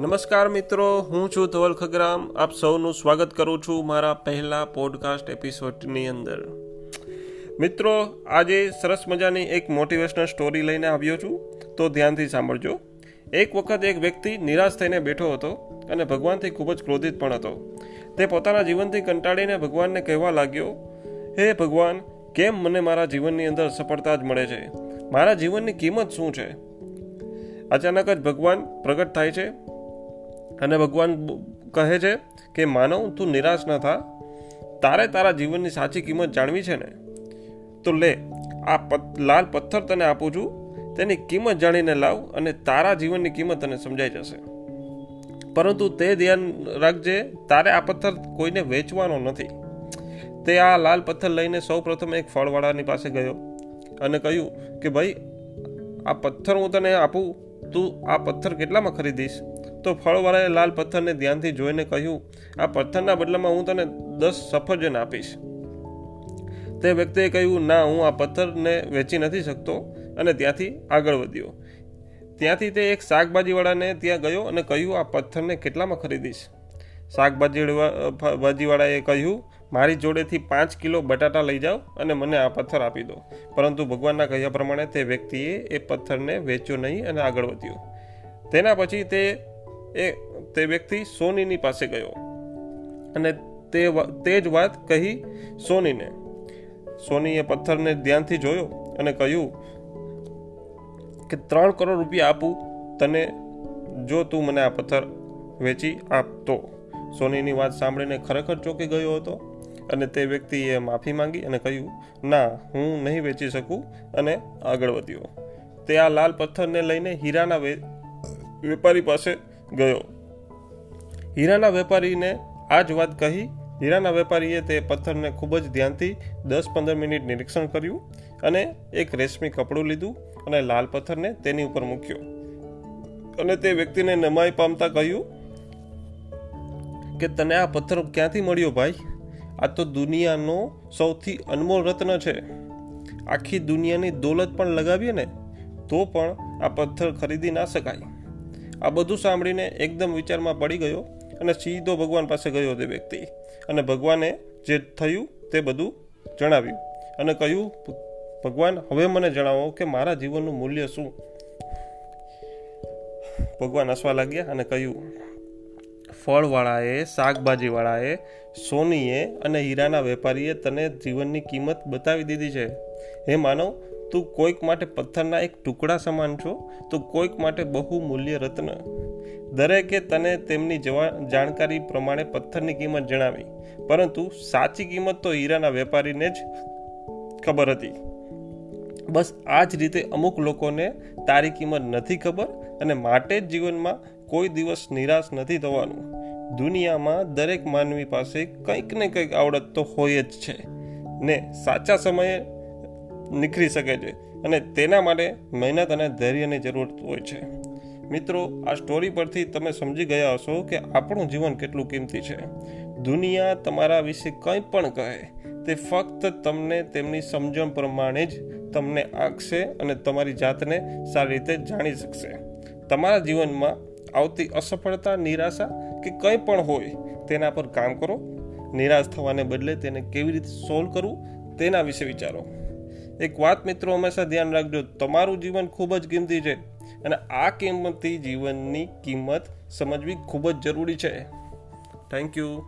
નમસ્કાર મિત્રો, હું છું ધવલ ખગરામ. આપ સૌનું સ્વાગત કરું છું મારા પહેલા પોડકાસ્ટ એપિસોડની અંદર. મિત્રો, આજે સરસ મજાની એક મોટિવેશનલ સ્ટોરી લઈને આવ્યો છું, તો ધ્યાનથી સાંભળજો. એક વખત એક વ્યક્તિ નિરાશ થઈને બેઠો હતો અને ભગવાનથી ખૂબ જ ક્રોધિત પણ હતો. તે પોતાના જીવનથી કંટાળીને ભગવાનને કહેવા લાગ્યો, હે ભગવાન, કેમ મને મારા જીવનની અંદર સફળતા જ મળે છે? મારા જીવનની કિંમત શું છે? અચાનક જ ભગવાન પ્રગટ થાય છે અને ભગવાન કહે છે કે માનવ તું નિરાશ ન થા. તારે તારા જીવનની સાચી કિંમત જાણવી છે ને? તો લે, આ લાલ પથ્થર તને આપું છું. તેની કિંમત જાણીને લાવ અને તારા જીવનની કિંમત તને સમજાઈ જશે. પરંતુ તે ધ્યાન રાખજે, તારે આ પથ્થર કોઈને વેચવાનો નથી. તે આ લાલ પથ્થર લઈને સૌ પ્રથમ એક ફળવાળાની પાસે ગયો અને કહ્યું કે, ભાઈ, આ પથ્થર હું તને આપું. તું આ પથ્થર કેટલામાં ખરીદીશ? તો ફળવાળાએ લાલ પથ્થરને ધ્યાનથી જોઈને કહ્યું, આ પથ્થરના બદલામાં હું તને દસ સફરજન આપીશ. તે વ્યક્તિએ કહ્યું, ના, હું આ પથ્થરને વેચી નથી શકતો. અને ત્યાંથી આગળ વધ્યો. ત્યાંથી તે એક શાકભાજીવાળાને ત્યાં ગયો અને કહ્યું, આ પથ્થરને કેટલામાં ખરીદીશ? શાકભાજી ભાજીવાળાએ કહ્યું, મારી જોડેથી પાંચ કિલો બટાટા લઈ જાઓ અને મને આ પથ્થર આપી દો. પરંતુ ભગવાનના કહ્યા પ્રમાણે તે વ્યક્તિએ એ પથ્થરને વેચ્યો નહીં અને આગળ વધ્યો. તેના પછી તે એ તે વ્યક્તિ સોનીની પાસે ગયો. અને તે તે જ વાત કહી સોનીને. સોનીએ પથ્થરને ધ્યાનથી જોયો અને કહ્યું કે ત્રણ કરોડ રૂપિયા આપું, તને જો તું મને આ પથ્થર વેચી આપતો સોનીની વાત સાંભળીને ખરેખર ચોંકી ગયો હતો અને તે વ્યક્તિએ માફી માંગી અને કહ્યું, ના, હું નહીં વેચી શકું, અને આગળ વધ્યો. તે આ લાલ પથ્થરને લઈને હીરાના વેપારી પાસે ગયો. હીરાના વેપારીને આ જ વાત કહી, હીરાના વેપારીએ તે પથ્થરને ખૂબ જ ધ્યાનથી દસ પંદર મિનિટ નિરીક્ષણ કર્યું અને એક રેશમી કપડું લીધું અને લાલ પથ્થરને તેની ઉપર મૂક્યો. અને તે વ્યક્તિને નમાઈ પામતા કહ્યું કે, તને આ પથ્થર ક્યાંથી મળ્યો ભાઈ? આ તો દુનિયાનો સૌથી અનમોલ રત્ન છે. આખી દુનિયાની દોલત પણ લગાવીએ ને, તો પણ આ પથ્થર ખરીદી ના શકાય. આ બધું સાંભળીને એકદમ વિચારમાં પડી ગયો અને સીધો ભગવાન પાસે ગયો તે વ્યક્તિ. અને ભગવાને જે થયું તે બધું જણાવ્યું. અને કહ્યું ભગવાન, હવે મને જણાવો કે મારા જીવનનું મૂલ્ય શું? ભગવાન હસવા લાગ્યા અને કહ્યું, ફળવાળાએ, શાકભાજીવાળાએ, સોનીએ અને હીરાના વેપારીએ તને જીવનની કિંમત બતાવી દીધી છે. હે માનવ તું કોઈક માટે પથ્થરના એક ટુકડા સમાન છો, તો કોઈક માટે બહુ મૂલ્ય રત્ન. દરેકે તને તેમની જાણકારી પ્રમાણે પથ્થરની કિંમત જણાવી. પરંતુ સાચી કિંમત તો હીરાના વેપારીને જ ખબર હતી. બસ આ જ રીતે અમુક લોકોને તારી કિંમત નથી ખબર અને માટે જ જીવનમાં કોઈ દિવસ નિરાશ નથી થવાનું. દુનિયામાં દરેક માનવી પાસે કંઈક ને કંઈક આવડત તો હોય જ છે. ને સાચા સમયે નીકળી શકે છે અને તેના માટે મહેનત અને ધૈર્યની જરૂર હોય છે. મિત્રો, આ સ્ટોરી પરથી તમે સમજી ગયા હશો કે આપણું જીવન કેટલું કિંમતી છે. દુનિયા તમારા વિશે કંઈ પણ કહે, તે ફક્ત તમને તેમની સમજણ પ્રમાણે જ તમને આંકશે અને તમારી જાતને સારી રીતે જાણી શકશે. તમારા જીવનમાં આવતી અસફળતા, નિરાશા કે કંઈ પણ હોય, તેના પર કામ કરો. નિરાશ થવાને બદલે તેને કેવી રીતે સોલ્વ કરવું, તેના વિશે વિચારો. એક વાત મિત્રો હંમેશા ધ્યાન રાખજો, તમારું જીવન ખૂબ જ કિંમતી છે અને આ કિંમતથી જીવનની કિંમત સમજવી ખૂબ જ જરૂરી છે. Thank you